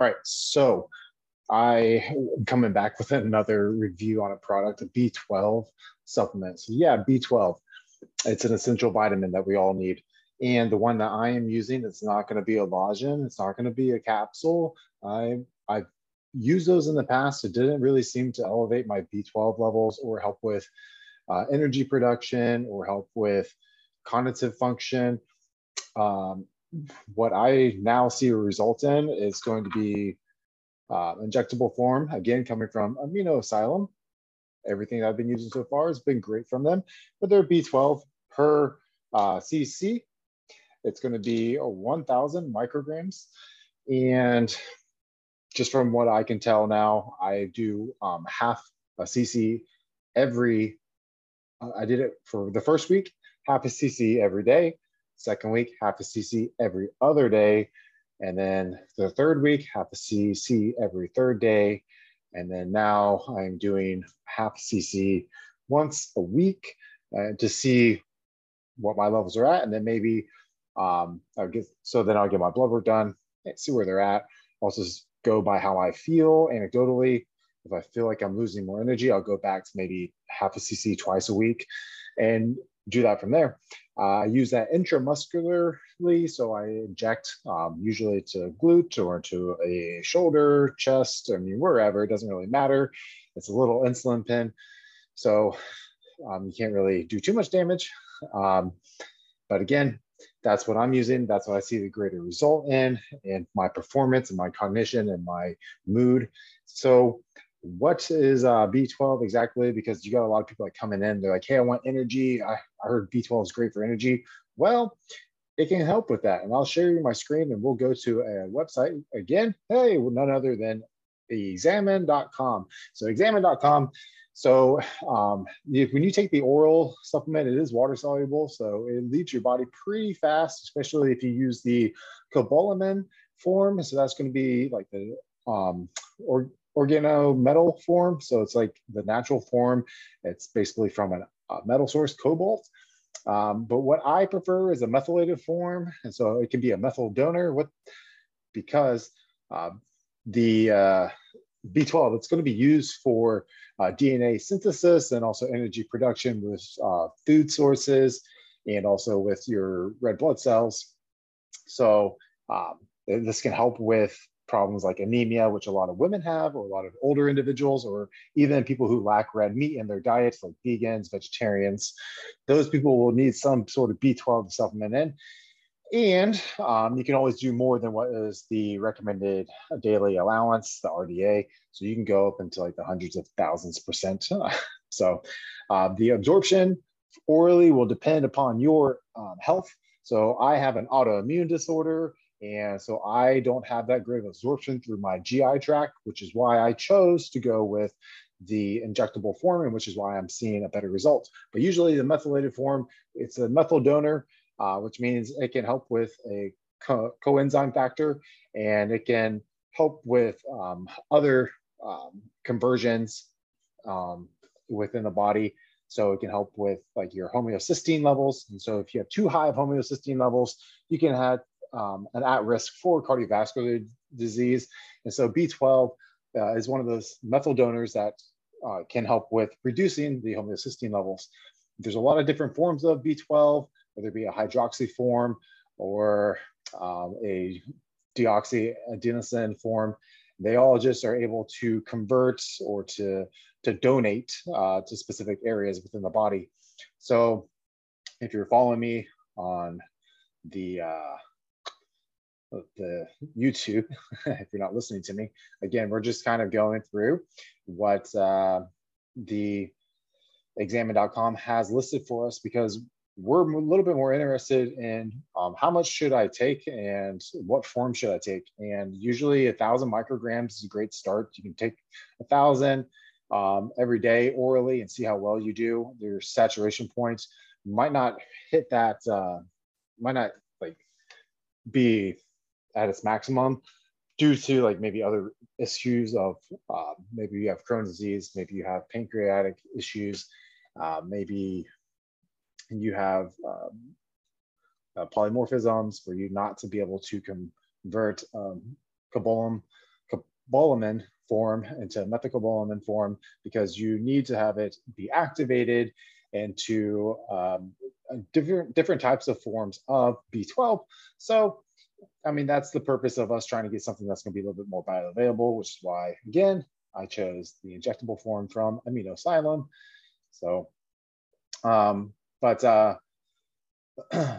All right, so I am coming back with another review on a product, a B12 supplement. So yeah, B12, it's an essential vitamin that we all need. And the one that I am using, it's not going to be a lozenge. It's not going to be a capsule. I, I've used those in the past. It didn't really seem to elevate my B12 levels or help with uh, energy production or help with cognitive function. Um, what I now see a result in is going to be uh, injectable form, again, coming from Amino Asylum. Everything I've been using so far has been great from them, but they're B12 per uh, cc. It's going to be 1,000 micrograms. And just from what I can tell now, I do um, half a cc every, uh, I did it for the first week, half a cc every day. Second week, half a cc every other day. And then the third week, half a cc every third day. And then now I'm doing half cc once a week uh, to see what my levels are at. And then maybe um, I'll get, so then I'll get my blood work done, and see where they're at. Also go by how I feel anecdotally. If I feel like I'm losing more energy, I'll go back to maybe half a cc twice a week and do that from there. Uh, I use that intramuscularly, so I inject um, usually to glute or to a shoulder, chest, I mean, wherever, it doesn't really matter. It's a little insulin pin. so um, you can't really do too much damage. Um, but again, that's what I'm using. That's what I see the greater result in, in my performance and my cognition and my mood. So what is uh, B12 exactly? Because you got a lot of people like coming in, they're like, hey, I want energy. I, I heard B12 is great for energy. Well, it can help with that. And I'll share you my screen and we'll go to a website again. Hey, none other than examine.com. So examine.com. So um, if, when you take the oral supplement, it is water soluble. So it leaves your body pretty fast, especially if you use the cobalamin form. So that's going to be like the um, or organometal form. So it's like the natural form. It's basically from a, a metal source, cobalt. Um, but what I prefer is a methylated form. And so it can be a methyl donor with, because uh, the uh, B12, it's going to be used for uh, DNA synthesis and also energy production with uh, food sources and also with your red blood cells. So um, this can help with problems like anemia, which a lot of women have, or a lot of older individuals, or even people who lack red meat in their diets, like vegans, vegetarians. Those people will need some sort of B12 supplement in. And um, you can always do more than what is the recommended daily allowance, the RDA. So you can go up into like the hundreds of thousands percent. so uh, the absorption orally will depend upon your um, health. So I have an autoimmune disorder and so I don't have that great of absorption through my GI tract, which is why I chose to go with the injectable form, and which is why I'm seeing a better result. But usually the methylated form, it's a methyl donor, uh, which means it can help with a co coenzyme factor, and it can help with um, other um, conversions um, within the body. So it can help with like your homocysteine levels. And so if you have too high of homocysteine levels, you can have um, an at risk for cardiovascular disease. And so B12 uh, is one of those methyl donors that uh, can help with reducing the homocysteine levels. There's a lot of different forms of B12, whether it be a hydroxy form or um, a deoxyadenosine form. They all just are able to convert or to, to donate uh, to specific areas within the body. So if you're following me on the uh, the YouTube, if you're not listening to me. Again, we're just kind of going through what uh, the examine.com has listed for us because we're a little bit more interested in um, how much should I take and what form should I take. And usually a thousand micrograms is a great start. You can take a thousand um, every day orally and see how well you do. Your saturation points might not hit that, uh, might not like be at its maximum due to like maybe other issues of uh, maybe you have Crohn's disease, maybe you have pancreatic issues, uh, maybe you have um, uh, polymorphisms for you not to be able to convert um, cobalamin form into methylcobalamin form because you need to have it be activated into um, different different types of forms of B12. So, I mean, that's the purpose of us trying to get something that's going to be a little bit more bioavailable, which is why, again, I chose the injectable form from Amino Asylum. So, um, but uh,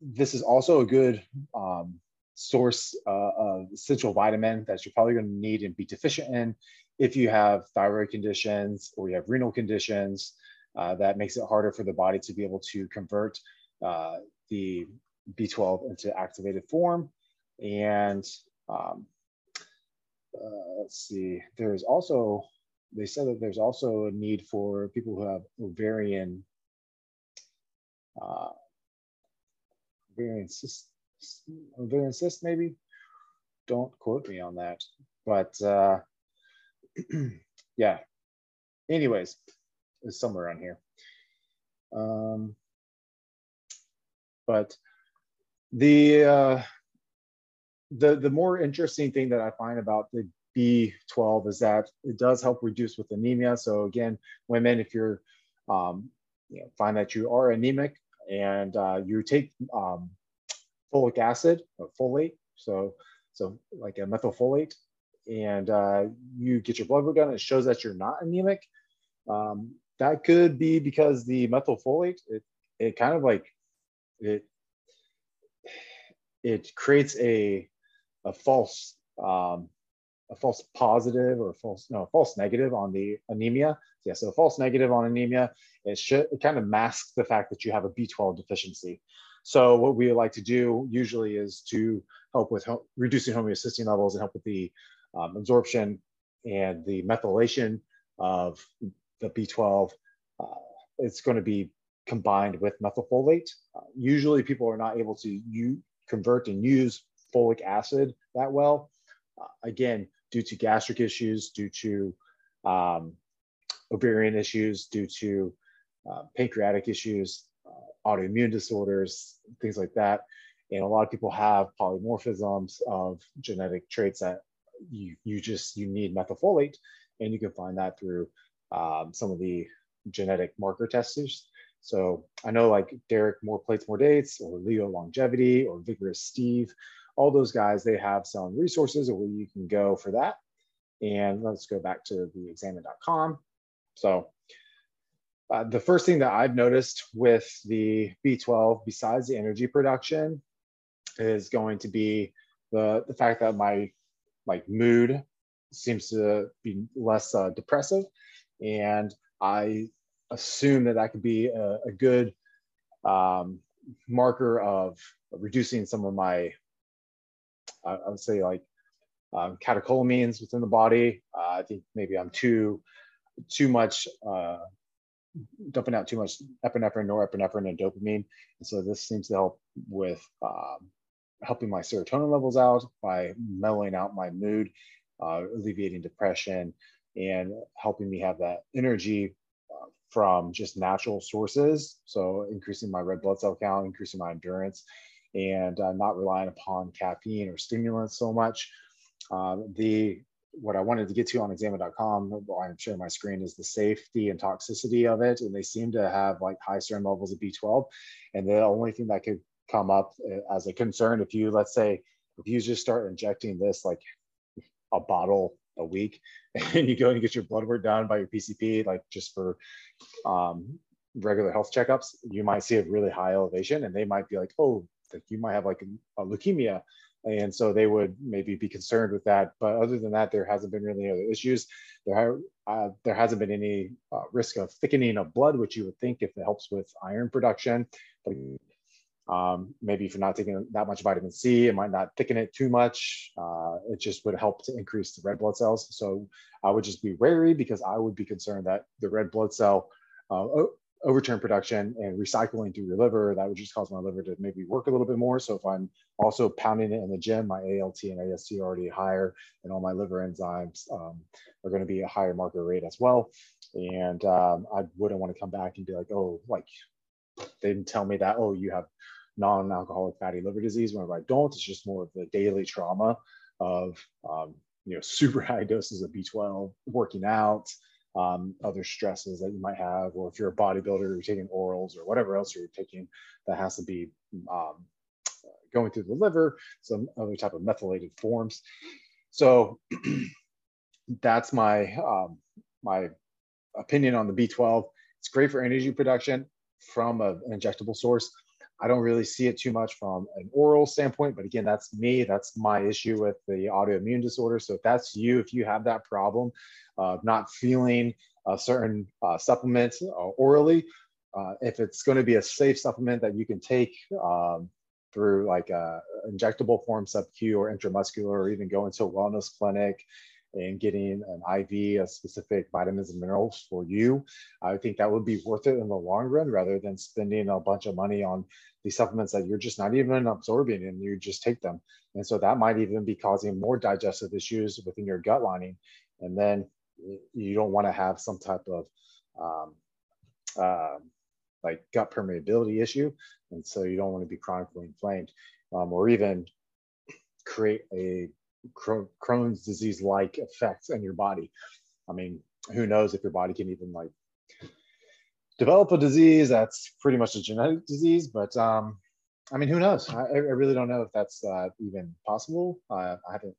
this is also a good um, source uh, of essential vitamin that you're probably going to need and be deficient in if you have thyroid conditions or you have renal conditions. Uh, that makes it harder for the body to be able to convert uh, the B12 into activated form. And um, uh, let's see, there's also, they said that there's also a need for people who have ovarian, uh, ovarian cyst, ovarian cyst maybe? Don't quote me on that. But uh, yeah, anyways, it's somewhere around here. Um, but the uh, the the more interesting thing that I find about the B12 is that it does help reduce with anemia. So again, women, if you're um, you know, find that you are anemic and uh, you take um, folic acid or folate, so so like a methylfolate, and uh, you get your blood work done, it shows that you're not anemic. Um, that could be because the methylfolate it it kind of like it it creates a a false um, a false positive or false no false negative on the anemia. Yeah, so a false negative on anemia it should it kind of masks the fact that you have a B12 deficiency. So what we like to do usually is to help with ho reducing homocysteine levels and help with the um, absorption and the methylation of the B12, uh, it's going to be combined with methylfolate. Uh, usually people are not able to u- convert and use folic acid that well. Uh, again, due to gastric issues, due to um, ovarian issues, due to uh, pancreatic issues, uh, autoimmune disorders, things like that. And a lot of people have polymorphisms of genetic traits that you, you just, you need methylfolate. And you can find that through um, some of the genetic marker testers. So I know like Derek More Plates More Dates or Leo Longevity or Vigorous Steve, all those guys, they have some resources where you can go for that. And let's go back to the examine.com. So uh, the first thing that I've noticed with the B12, besides the energy production, is going to be the, the fact that my like mood seems to be less uh, depressive and I assume that that could be a, a good um, marker of reducing some of my, I, I would say like um, catecholamines within the body. Uh, I think maybe I'm too, too much, uh, dumping out too much epinephrine, norepinephrine, and dopamine. And so this seems to help with um, helping my serotonin levels out by mellowing out my mood, uh, alleviating depression, and helping me have that energy from just natural sources. So increasing my red blood cell count, increasing my endurance, and uh, not relying upon caffeine or stimulants so much. Um, the what I wanted to get to on examine.com, I'm sharing my screen, is the safety and toxicity of it. And they seem to have like high serum levels of B12. And the only thing that could come up uh, as a concern, if you, let's say, if you just start injecting this like a bottle a week and you go and get your blood work done by your PCP, like just for um, regular health checkups, you might see a really high elevation and they might be like, oh, you might have like a, a leukemia. And so they would maybe be concerned with that. But other than that, there hasn't been really other issues. There, uh, there hasn't been any uh, risk of thickening of blood, which you would think if it helps with iron production. But um, maybe if you're not taking that much vitamin C, it might not thicken it too much. Uh, it just would help to increase the red blood cells. So I would just be wary because I would be concerned that the red blood cell uh, overturn production and recycling through your liver, that would just cause my liver to maybe work a little bit more. So if I'm also pounding it in the gym, my ALT and AST are already higher and all my liver enzymes um, are gonna be a higher marker rate as well. And um, I wouldn't wanna come back and be like, oh, like they didn't tell me that, oh, you have non-alcoholic fatty liver disease. Whenever I don't, it's just more of the daily trauma of um, you know, super high doses of B12, working out, um, other stresses that you might have, or if you're a bodybuilder, you're taking orals or whatever else you're taking that has to be um, going through the liver, some other type of methylated forms. So that's my um, my opinion on the B12. It's great for energy production from an injectable source. I don't really see it too much from an oral standpoint, but again, that's me. That's my issue with the autoimmune disorder. So if that's you, if you have that problem of not feeling a certain uh, supplement uh, orally, uh, if it's going to be a safe supplement that you can take um, through like a injectable form sub-Q or intramuscular, or even go into a wellness clinic and getting an IV of specific vitamins and minerals for you. I think that would be worth it in the long run rather than spending a bunch of money on these supplements that you're just not even absorbing and you just take them. And so that might even be causing more digestive issues within your gut lining. And then you don't want to have some type of um, uh, like gut permeability issue. And so you don't want to be chronically inflamed um, or even create a Crohn's disease like effects in your body. I mean, who knows if your body can even like develop a disease that's pretty much a genetic disease, but um, I mean, who knows? I, I really don't know if that's uh, even possible. Uh, I haven't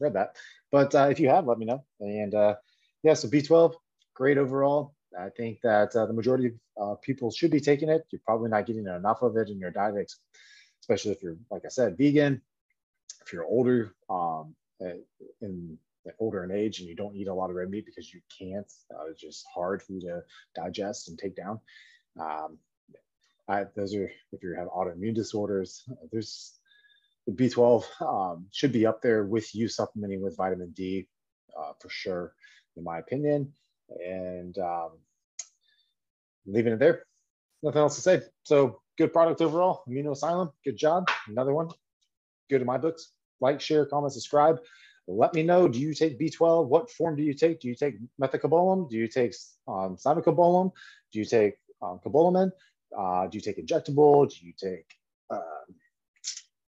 read that, but uh, if you have, let me know. And uh, yeah, so B12, great overall. I think that uh, the majority of uh, people should be taking it. You're probably not getting enough of it in your diet, especially if you're, like I said, vegan. If you're older, um, in older in age, and you don't eat a lot of red meat because you can't, uh, it's just hard for you to digest and take down. Um, I, those are if you have autoimmune disorders. There's the B12 um, should be up there with you supplementing with vitamin D uh, for sure, in my opinion and um, leaving it there. Nothing else to say. So good product overall. Amino Asylum, good job. Another one. Good in my books. Like, share, comment, subscribe. Let me know. Do you take B12? What form do you take? Do you take methylcobalamin? Do you take um, cyanocobalamin? Do you take um, cobalamin? Uh, do you take injectable? Do you take uh,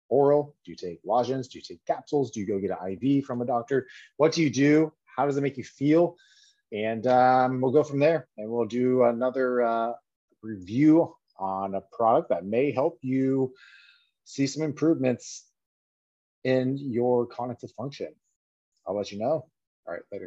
oral? Do you take lozenges? Do you take capsules? Do you go get an IV from a doctor? What do you do? How does it make you feel? and um, we'll go from there and we'll do another uh, review on a product that may help you see some improvements in your cognitive function. I'll let you know. All right, later.